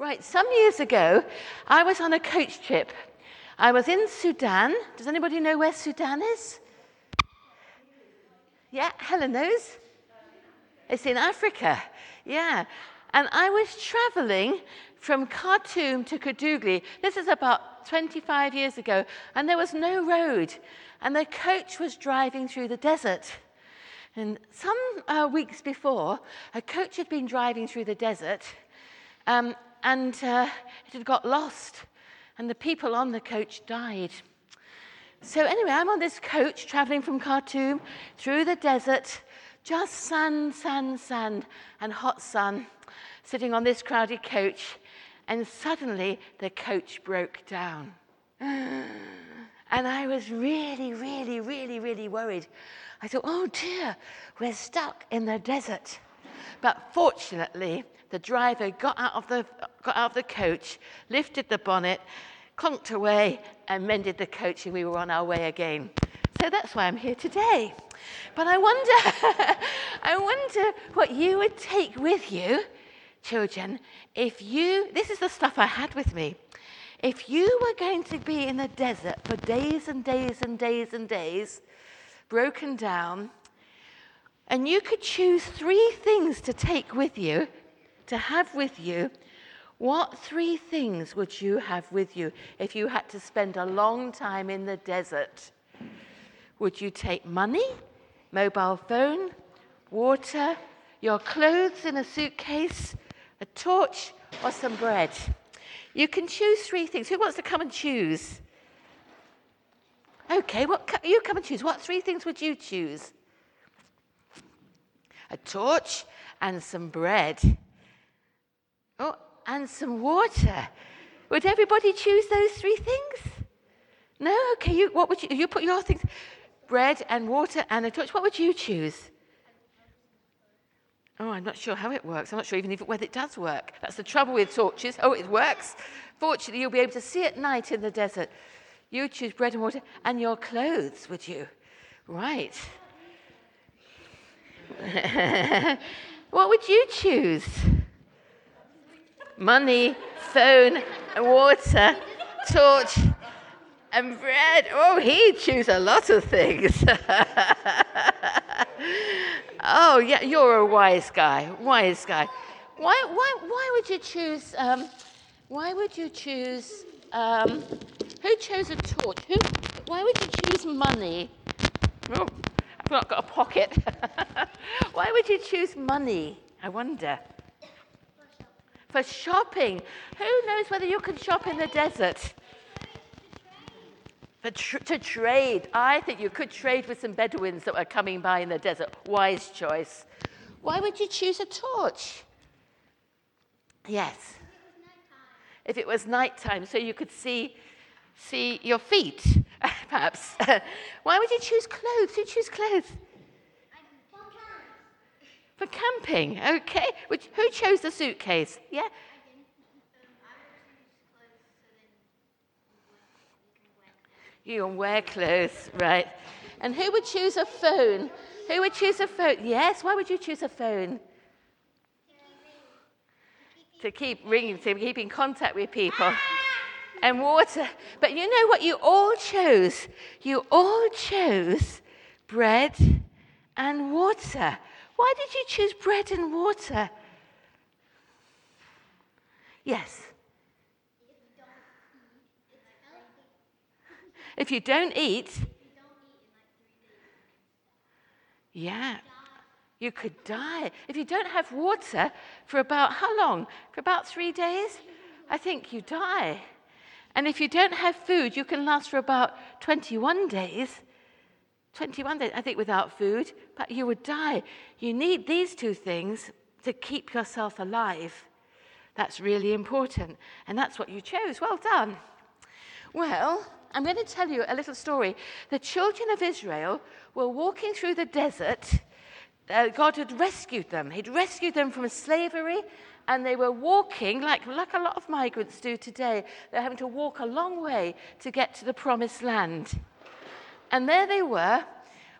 Right, some years ago, I was on a coach trip. I was in Sudan. Does anybody know where Sudan is? Yeah, Helen knows. It's in Africa. Yeah. And I was traveling from Khartoum to Kadugli. This is about 25 years ago. And there was no road. And the coach was driving through the desert. And some uh, weeks before, a coach had been driving through the desert. Um, and uh, it had got lost, and the people on the coach died. So, anyway, I'm on this coach traveling from Khartoum through the desert, just sand, sand, sand, and hot sun, sitting on this crowded coach, and suddenly the coach broke down. And I was really, really, really, really worried. I thought, oh dear, we're stuck in the desert. But fortunately, the driver got out of the, got out of the coach, lifted the bonnet, conked away, and mended the coach, and we were on our way again. So that's why I'm here today. But I wonder, I wonder what you would take with you, children, if you, this is the stuff I had with me. If you were going to be in the desert for days and days and days and days, broken down, and you could choose three things to take with you to have with you, what three things would you have with you if you had to spend a long time in the desert? Would you take money, mobile phone, water, your clothes in a suitcase, a torch, or some bread? You can choose three things. Who wants to come and choose? Okay, what, you come and choose. What three things would you choose? A torch and some bread. Oh, and some water. Would everybody choose those three things? No? Okay, you, what would you, you put your things, bread and water and a torch. What would you choose? Oh, I'm not sure how it works. I'm not sure even if, whether it does work. That's the trouble with torches. Oh, it works. Fortunately, you'll be able to see at night in the desert. You choose bread and water and your clothes, would you? Right. what would you choose? Money, phone, water, torch, and bread. Oh, he'd choose a lot of things. oh, yeah, you're a wise guy, wise guy. Why, why, why would you choose? Um, why would you choose? Um, who chose a torch? Who? Why would you choose money? Oh, I've not got a pocket. why would you choose money? I wonder for shopping. Who knows whether you can shop in the desert? For tr- to trade. I think you could trade with some Bedouins that were coming by in the desert. Wise choice. Why would you choose a torch? Yes. If it was nighttime, so you could see, see your feet, perhaps. Why would you choose clothes? Who choose clothes? For camping, okay. Which, who chose the suitcase? Yeah. You can wear clothes, right. And who would choose a phone? Who would choose a phone? Yes, why would you choose a phone? To keep ringing, to keep in contact with people. And water. But you know what you all chose? You all chose bread and water. Why did you choose bread and water? Yes. If you don't eat, yeah, you could die. If you don't have water for about how long? For about three days? I think you die. And if you don't have food, you can last for about 21 days. 21 days, I think, without food, but you would die. You need these two things to keep yourself alive. That's really important. And that's what you chose. Well done. Well, I'm going to tell you a little story. The children of Israel were walking through the desert. Uh, God had rescued them. He'd rescued them from slavery, and they were walking like, like a lot of migrants do today. They're having to walk a long way to get to the promised land. And there they were,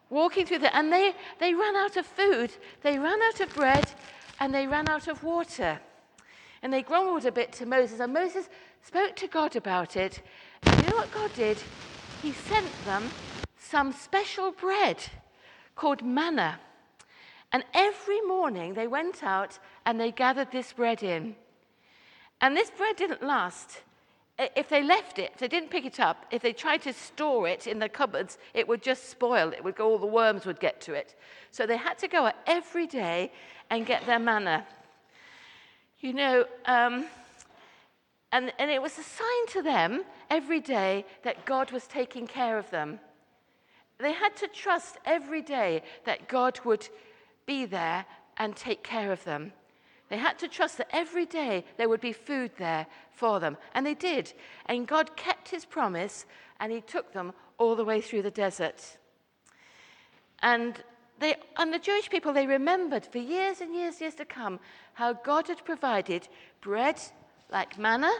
walking through the, and they, they ran out of food, they ran out of bread, and they ran out of water. And they grumbled a bit to Moses, and Moses spoke to God about it. And you know what God did? He sent them some special bread called manna. And every morning they went out and they gathered this bread in. And this bread didn't last. If they left it, if they didn't pick it up, if they tried to store it in the cupboards, it would just spoil. It would go, all the worms would get to it. So they had to go out every day and get their manna. You know, um, and, and it was a sign to them every day that God was taking care of them. They had to trust every day that God would be there and take care of them. They had to trust that every day there would be food there for them. And they did. And God kept his promise and he took them all the way through the desert. And, they, and the Jewish people, they remembered for years and years, years to come, how God had provided bread like manna,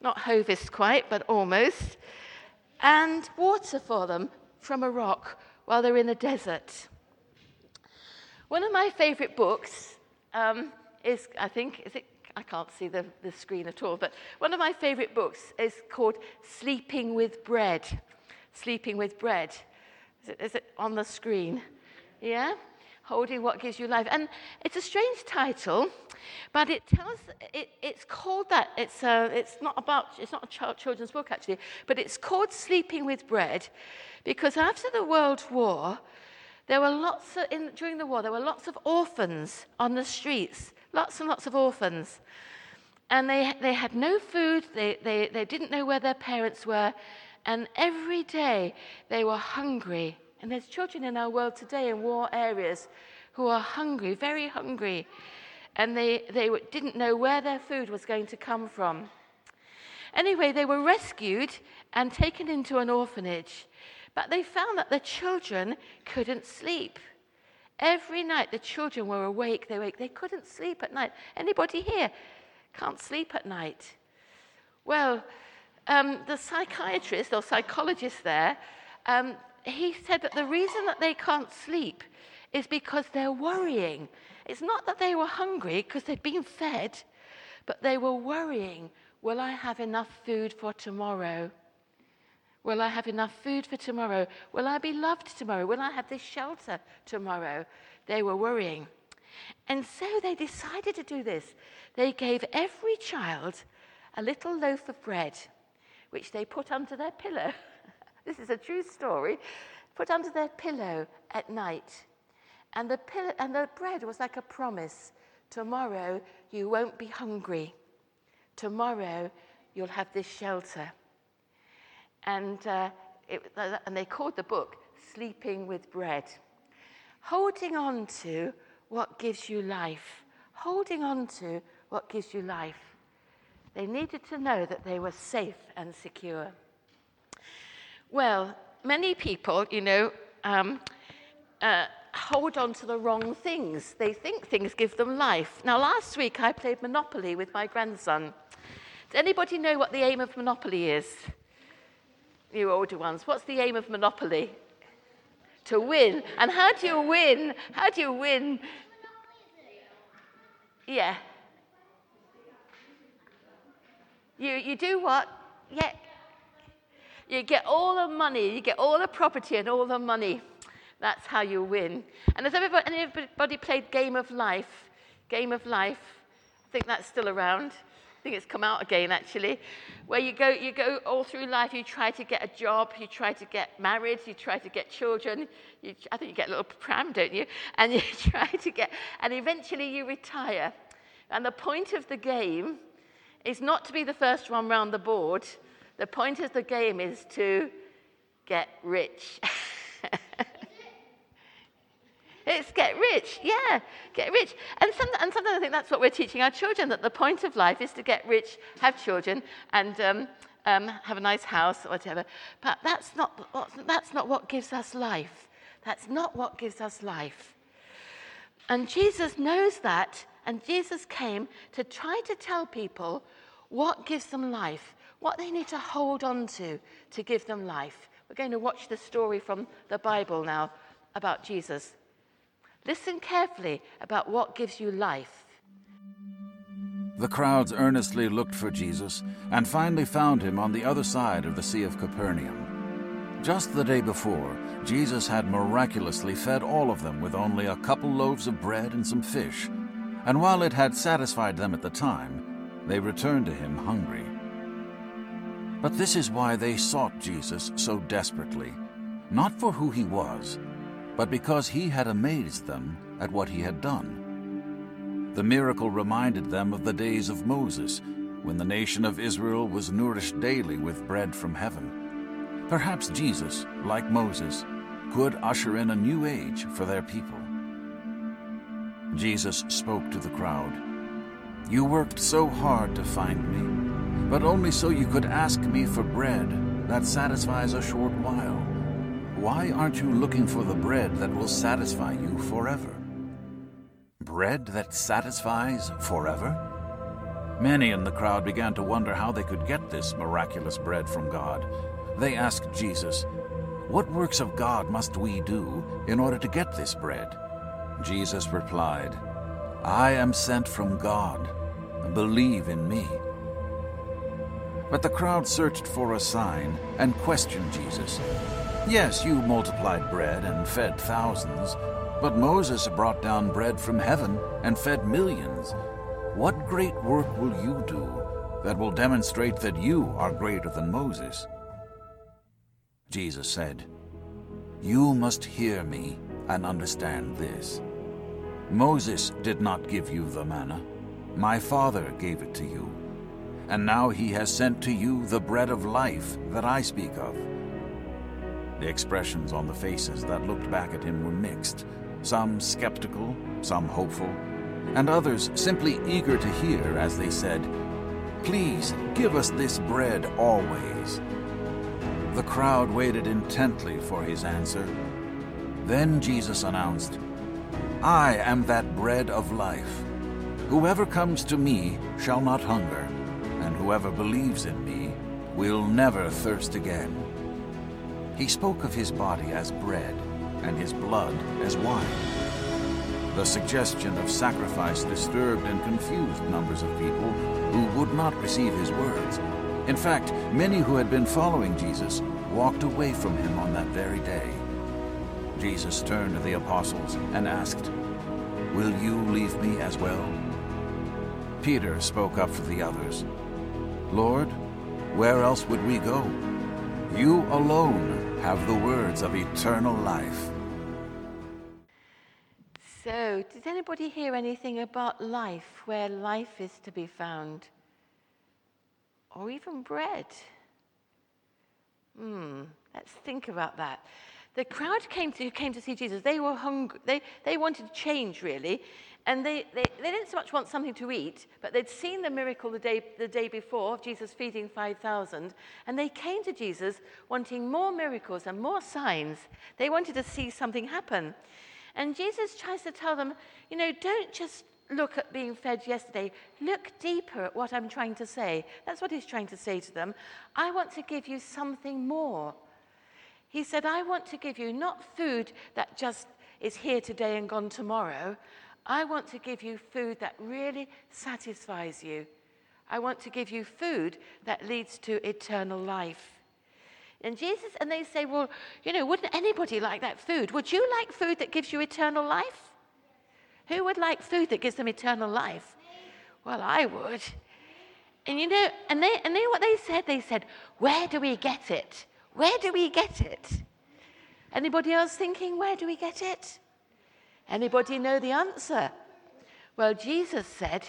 not hovis quite, but almost, and water for them from a rock while they're in the desert. One of my favorite books um, is, I think, is it, I can't see the, the screen at all, but one of my favorite books is called Sleeping with Bread. Sleeping with Bread. Is it, is it on the screen? Yeah? Holding What Gives You Life. And it's a strange title, but it tells, it, it's called that. It's, uh, it's not about, it's not a children's book actually, but it's called Sleeping with Bread because after the World War, there were lots of, in, during the war, there were lots of orphans on the streets lots and lots of orphans. And they, they had no food, they, they, they didn't know where their parents were, and every day they were hungry. And there's children in our world today in war areas who are hungry, very hungry, and they, they didn't know where their food was going to come from. Anyway, they were rescued and taken into an orphanage, but they found that the children couldn't sleep. Every night the children were awake, they awake. They couldn't sleep at night. Anybody here can't sleep at night? Well, um, the psychiatrist or psychologist there, um, he said that the reason that they can't sleep is because they're worrying. It's not that they were hungry because they'd been fed, but they were worrying will I have enough food for tomorrow? Will I have enough food for tomorrow? Will I be loved tomorrow? Will I have this shelter tomorrow? They were worrying. And so they decided to do this. They gave every child a little loaf of bread, which they put under their pillow. this is a true story. Put under their pillow at night. And the, pillow, and the bread was like a promise tomorrow you won't be hungry. Tomorrow you'll have this shelter. And, uh, it, and they called the book Sleeping with Bread. Holding on to what gives you life. Holding on to what gives you life. They needed to know that they were safe and secure. Well, many people, you know, um, uh, hold on to the wrong things. They think things give them life. Now, last week I played Monopoly with my grandson. Does anybody know what the aim of Monopoly is? You older ones, what's the aim of Monopoly? To win. And how do you win? How do you win? Yeah. You, you do what? Yeah. You get all the money, you get all the property and all the money. That's how you win. And has everybody, anybody played Game of Life? Game of Life? I think that's still around. I think it's come out again actually, where you go, you go all through life, you try to get a job, you try to get married, you try to get children, you, I think you get a little pram, don't you? And you try to get, and eventually you retire. And the point of the game is not to be the first one round the board. The point of the game is to get rich. It's get rich, yeah, get rich. And, some, and sometimes I think that's what we're teaching our children that the point of life is to get rich, have children, and um, um, have a nice house or whatever. But that's not, that's not what gives us life. That's not what gives us life. And Jesus knows that, and Jesus came to try to tell people what gives them life, what they need to hold on to to give them life. We're going to watch the story from the Bible now about Jesus. Listen carefully about what gives you life. The crowds earnestly looked for Jesus and finally found him on the other side of the Sea of Capernaum. Just the day before, Jesus had miraculously fed all of them with only a couple loaves of bread and some fish, and while it had satisfied them at the time, they returned to him hungry. But this is why they sought Jesus so desperately, not for who he was, but because he had amazed them at what he had done. The miracle reminded them of the days of Moses, when the nation of Israel was nourished daily with bread from heaven. Perhaps Jesus, like Moses, could usher in a new age for their people. Jesus spoke to the crowd. You worked so hard to find me, but only so you could ask me for bread that satisfies a short while. Why aren't you looking for the bread that will satisfy you forever? bread that satisfies forever? Many in the crowd began to wonder how they could get this miraculous bread from God. They asked Jesus, What works of God must we do in order to get this bread? Jesus replied, I am sent from God. Believe in me. But the crowd searched for a sign and questioned Jesus. Yes, you multiplied bread and fed thousands but Moses brought down bread from heaven and fed millions. What great work will you do that will demonstrate that you are greater than Moses? Jesus said, You must hear me and understand this. Moses did not give you the manna. My Father gave it to you. And now he has sent to you the bread of life that I speak of. The expressions on the faces that looked back at him were mixed some skeptical, some hopeful, and others simply eager to hear as they said, Please give us this bread always. The crowd waited intently for his answer. Then Jesus announced, I am that bread of life. Whoever comes to me shall not hunger, and whoever believes in me will never thirst again. He spoke of his body as bread and his blood as wine. The suggestion of sacrifice disturbed and confused numbers of people who would not receive his words. In fact, many who had been following Jesus walked away from him on that very day. Jesus turned to the apostles and asked, Will you leave me as well? Peter spoke up for the others. Lord, where else would we go? You alone have the words of eternal life. So, did anybody hear anything about life, where life is to be found? Or even bread? Hmm, let's think about that. The crowd came to, came to see Jesus. They were hungry. They, they wanted change, really. And they, they, they didn't so much want something to eat, but they'd seen the miracle the day, the day before of Jesus feeding 5,000. And they came to Jesus wanting more miracles and more signs. They wanted to see something happen. And Jesus tries to tell them, you know, don't just look at being fed yesterday. Look deeper at what I'm trying to say. That's what he's trying to say to them. I want to give you something more. He said, I want to give you not food that just is here today and gone tomorrow. I want to give you food that really satisfies you. I want to give you food that leads to eternal life. And Jesus, and they say, Well, you know, wouldn't anybody like that food? Would you like food that gives you eternal life? Who would like food that gives them eternal life? Well, I would. And you know, and they and they what they said? They said, Where do we get it? Where do we get it? Anybody else thinking, where do we get it? Anybody know the answer? Well, Jesus said,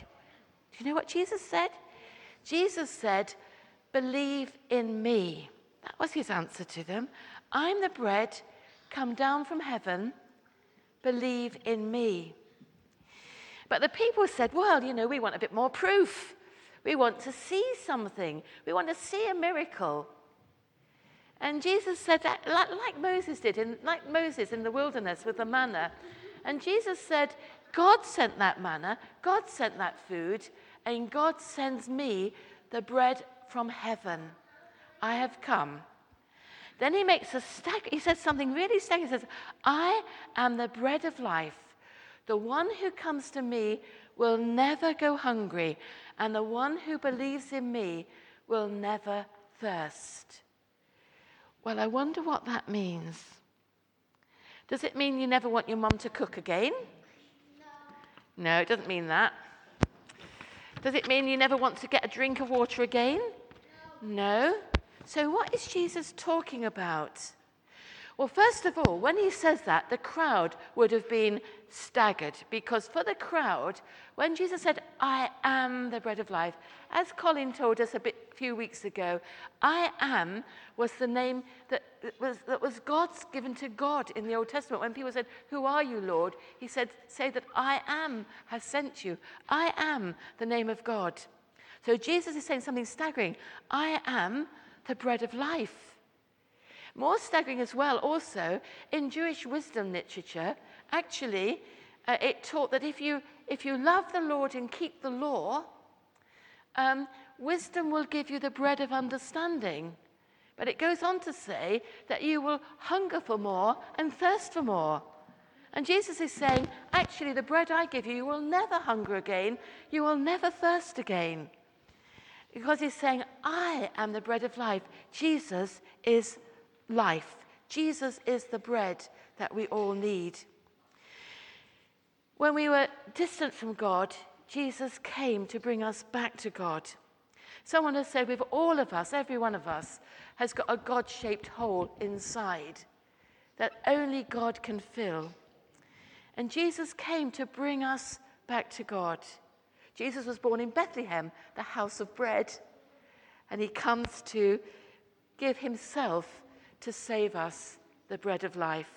do you know what Jesus said? Jesus said, Believe in me. That was his answer to them. I'm the bread come down from heaven. Believe in me. But the people said, Well, you know, we want a bit more proof. We want to see something. We want to see a miracle. And Jesus said that, like, Moses did, in, like Moses in the wilderness with the manna. And Jesus said, God sent that manna, God sent that food, and God sends me the bread from heaven. I have come. Then he makes a stack, he says something really staggering. He says, I am the bread of life. The one who comes to me will never go hungry, and the one who believes in me will never thirst. Well, I wonder what that means. Does it mean you never want your mum to cook again? No. No, it doesn't mean that. Does it mean you never want to get a drink of water again? No. no. So, what is Jesus talking about? Well, first of all, when he says that, the crowd would have been staggered because for the crowd, when Jesus said, I am the bread of life, as Colin told us a bit, few weeks ago, I am was the name that was, that was God's given to God in the Old Testament. When people said, Who are you, Lord? He said, Say that I am has sent you. I am the name of God. So Jesus is saying something staggering. I am the bread of life. More staggering as well, also, in Jewish wisdom literature, actually, uh, it taught that if you, if you love the Lord and keep the law, um, wisdom will give you the bread of understanding. But it goes on to say that you will hunger for more and thirst for more. And Jesus is saying, actually, the bread I give you, you will never hunger again, you will never thirst again. Because he's saying, I am the bread of life. Jesus is life. Jesus is the bread that we all need. When we were distant from God, Jesus came to bring us back to God. Someone has said, with all of us, every one of us, has got a God shaped hole inside that only God can fill. And Jesus came to bring us back to God. Jesus was born in Bethlehem, the house of bread, and he comes to give himself to save us the bread of life.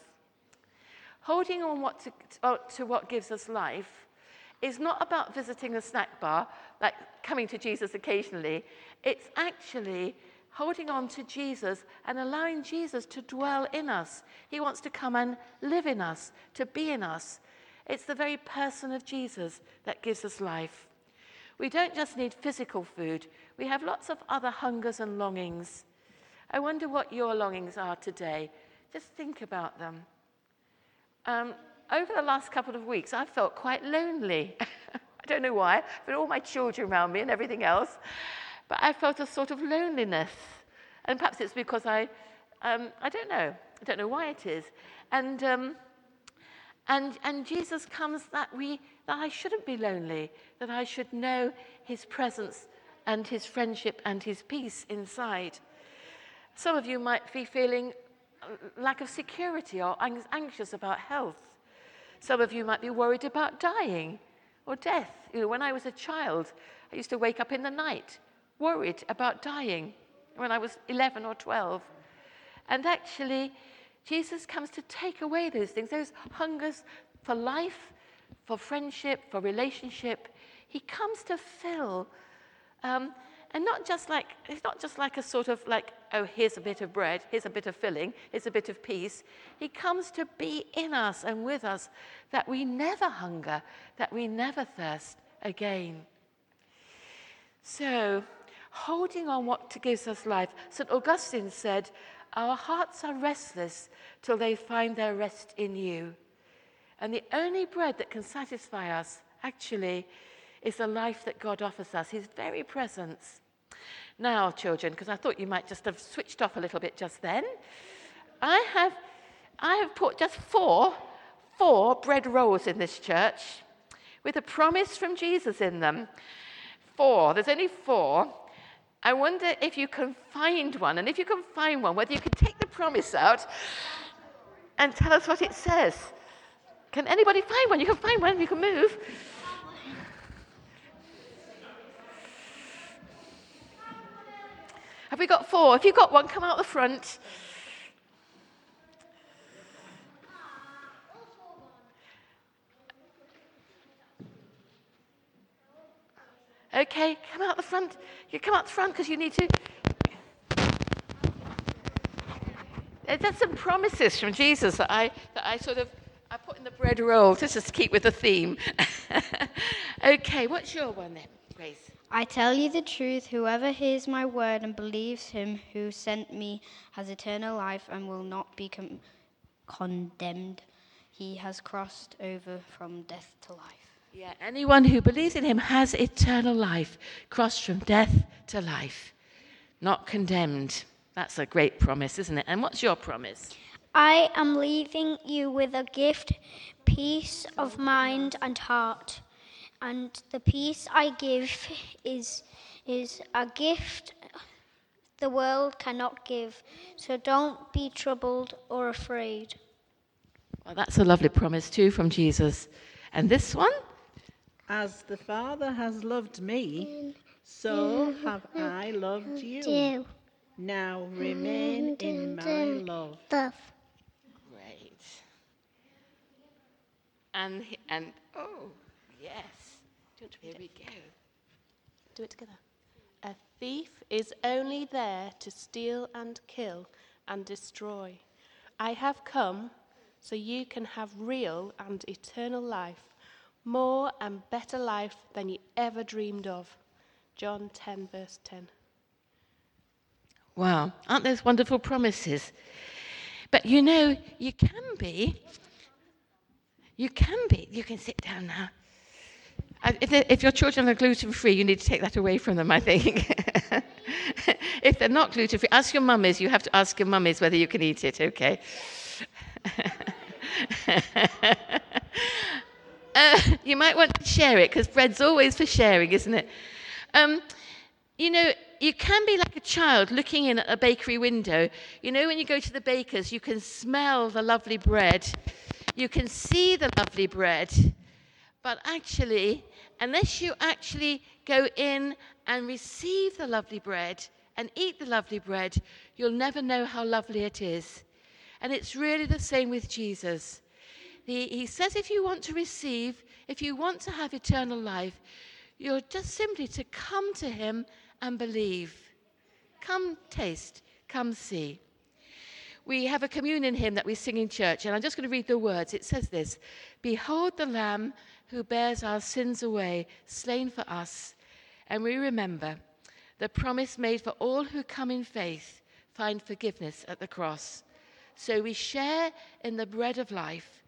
Holding on what to, uh, to what gives us life is not about visiting a snack bar, like coming to Jesus occasionally. It's actually holding on to Jesus and allowing Jesus to dwell in us. He wants to come and live in us, to be in us. It's the very person of Jesus that gives us life. We don't just need physical food, we have lots of other hungers and longings. I wonder what your longings are today. Just think about them. Um, over the last couple of weeks, I've felt quite lonely. I don't know why, but all my children around me and everything else. But I felt a sort of loneliness. And perhaps it's because I, um, I don't know. I don't know why it is. And, um, and, and Jesus comes that, we, that I shouldn't be lonely, that I should know his presence and his friendship and his peace inside. Some of you might be feeling lack of security or anxious about health. Some of you might be worried about dying or death. You know, when I was a child, I used to wake up in the night worried about dying when I was 11 or 12. And actually, Jesus comes to take away those things, those hungers for life, for friendship, for relationship. He comes to fill um, and not just like, it's not just like a sort of like, oh, here's a bit of bread, here's a bit of filling, here's a bit of peace. He comes to be in us and with us that we never hunger, that we never thirst again. So, holding on what gives us life, St. Augustine said, Our hearts are restless till they find their rest in you. And the only bread that can satisfy us, actually, is the life that God offers us, His very presence. Now, children, because I thought you might just have switched off a little bit just then, I have, I have put just four, four bread rolls in this church with a promise from Jesus in them. Four. There's only four. I wonder if you can find one, and if you can find one, whether you can take the promise out and tell us what it says. Can anybody find one? You can find one, you can move. Have we got four? If you've got one, come out the front. Okay, come out the front. You come out the front because you need to. There's some promises from Jesus that I, that I sort of I put in the bread roll just to keep with the theme. okay, what's your one then, Grace? I tell you the truth, whoever hears my word and believes him who sent me has eternal life and will not be com- condemned. he has crossed over from death to life. Yeah, anyone who believes in him has eternal life, crossed from death to life, not condemned. That's a great promise, isn't it? And what's your promise? I am leaving you with a gift, peace of mind and heart. And the peace I give is, is a gift the world cannot give. So don't be troubled or afraid. Well, that's a lovely promise, too, from Jesus. And this one? As the Father has loved me, so have I loved you. Do Now remain in my love. love. Great. And, and oh, yes. Here we go. Do it together. A thief is only there to steal and kill and destroy. I have come so you can have real and eternal life, more and better life than you ever dreamed of. John 10, verse 10. Wow, aren't those wonderful promises? But you know, you can be, you can be, you can sit down now. If, they- if your children are gluten free, you need to take that away from them, I think. if they're not gluten free, ask your mummies. You have to ask your mummies whether you can eat it, okay? uh, you might want to share it because bread's always for sharing, isn't it? Um, you know, you can be like a child looking in at a bakery window. You know, when you go to the baker's, you can smell the lovely bread, you can see the lovely bread. But actually, unless you actually go in and receive the lovely bread and eat the lovely bread, you'll never know how lovely it is. And it's really the same with Jesus. He, he says if you want to receive, if you want to have eternal life, you're just simply to come to him and believe. Come taste, come see. We have a communion hymn that we sing in church, and I'm just going to read the words. It says this Behold the Lamb who bears our sins away, slain for us. And we remember the promise made for all who come in faith find forgiveness at the cross. So we share in the bread of life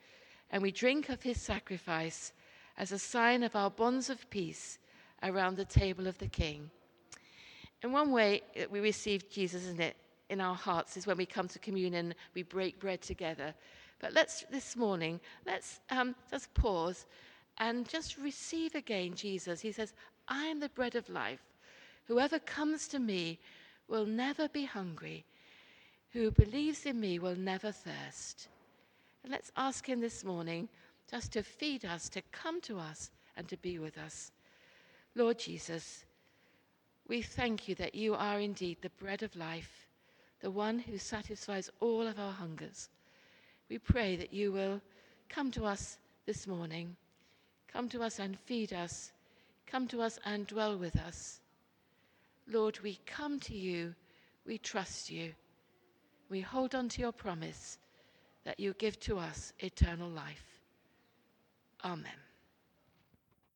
and we drink of his sacrifice as a sign of our bonds of peace around the table of the King. In one way that we receive Jesus, isn't it, in our hearts is when we come to communion, we break bread together. But let's, this morning, let's um, just pause and just receive again Jesus. He says, I am the bread of life. Whoever comes to me will never be hungry. Who believes in me will never thirst. And let's ask him this morning just to feed us, to come to us, and to be with us. Lord Jesus, we thank you that you are indeed the bread of life, the one who satisfies all of our hungers. We pray that you will come to us this morning, come to us and feed us, come to us and dwell with us. Lord, we come to you, we trust you, we hold on to your promise that you give to us eternal life. Amen.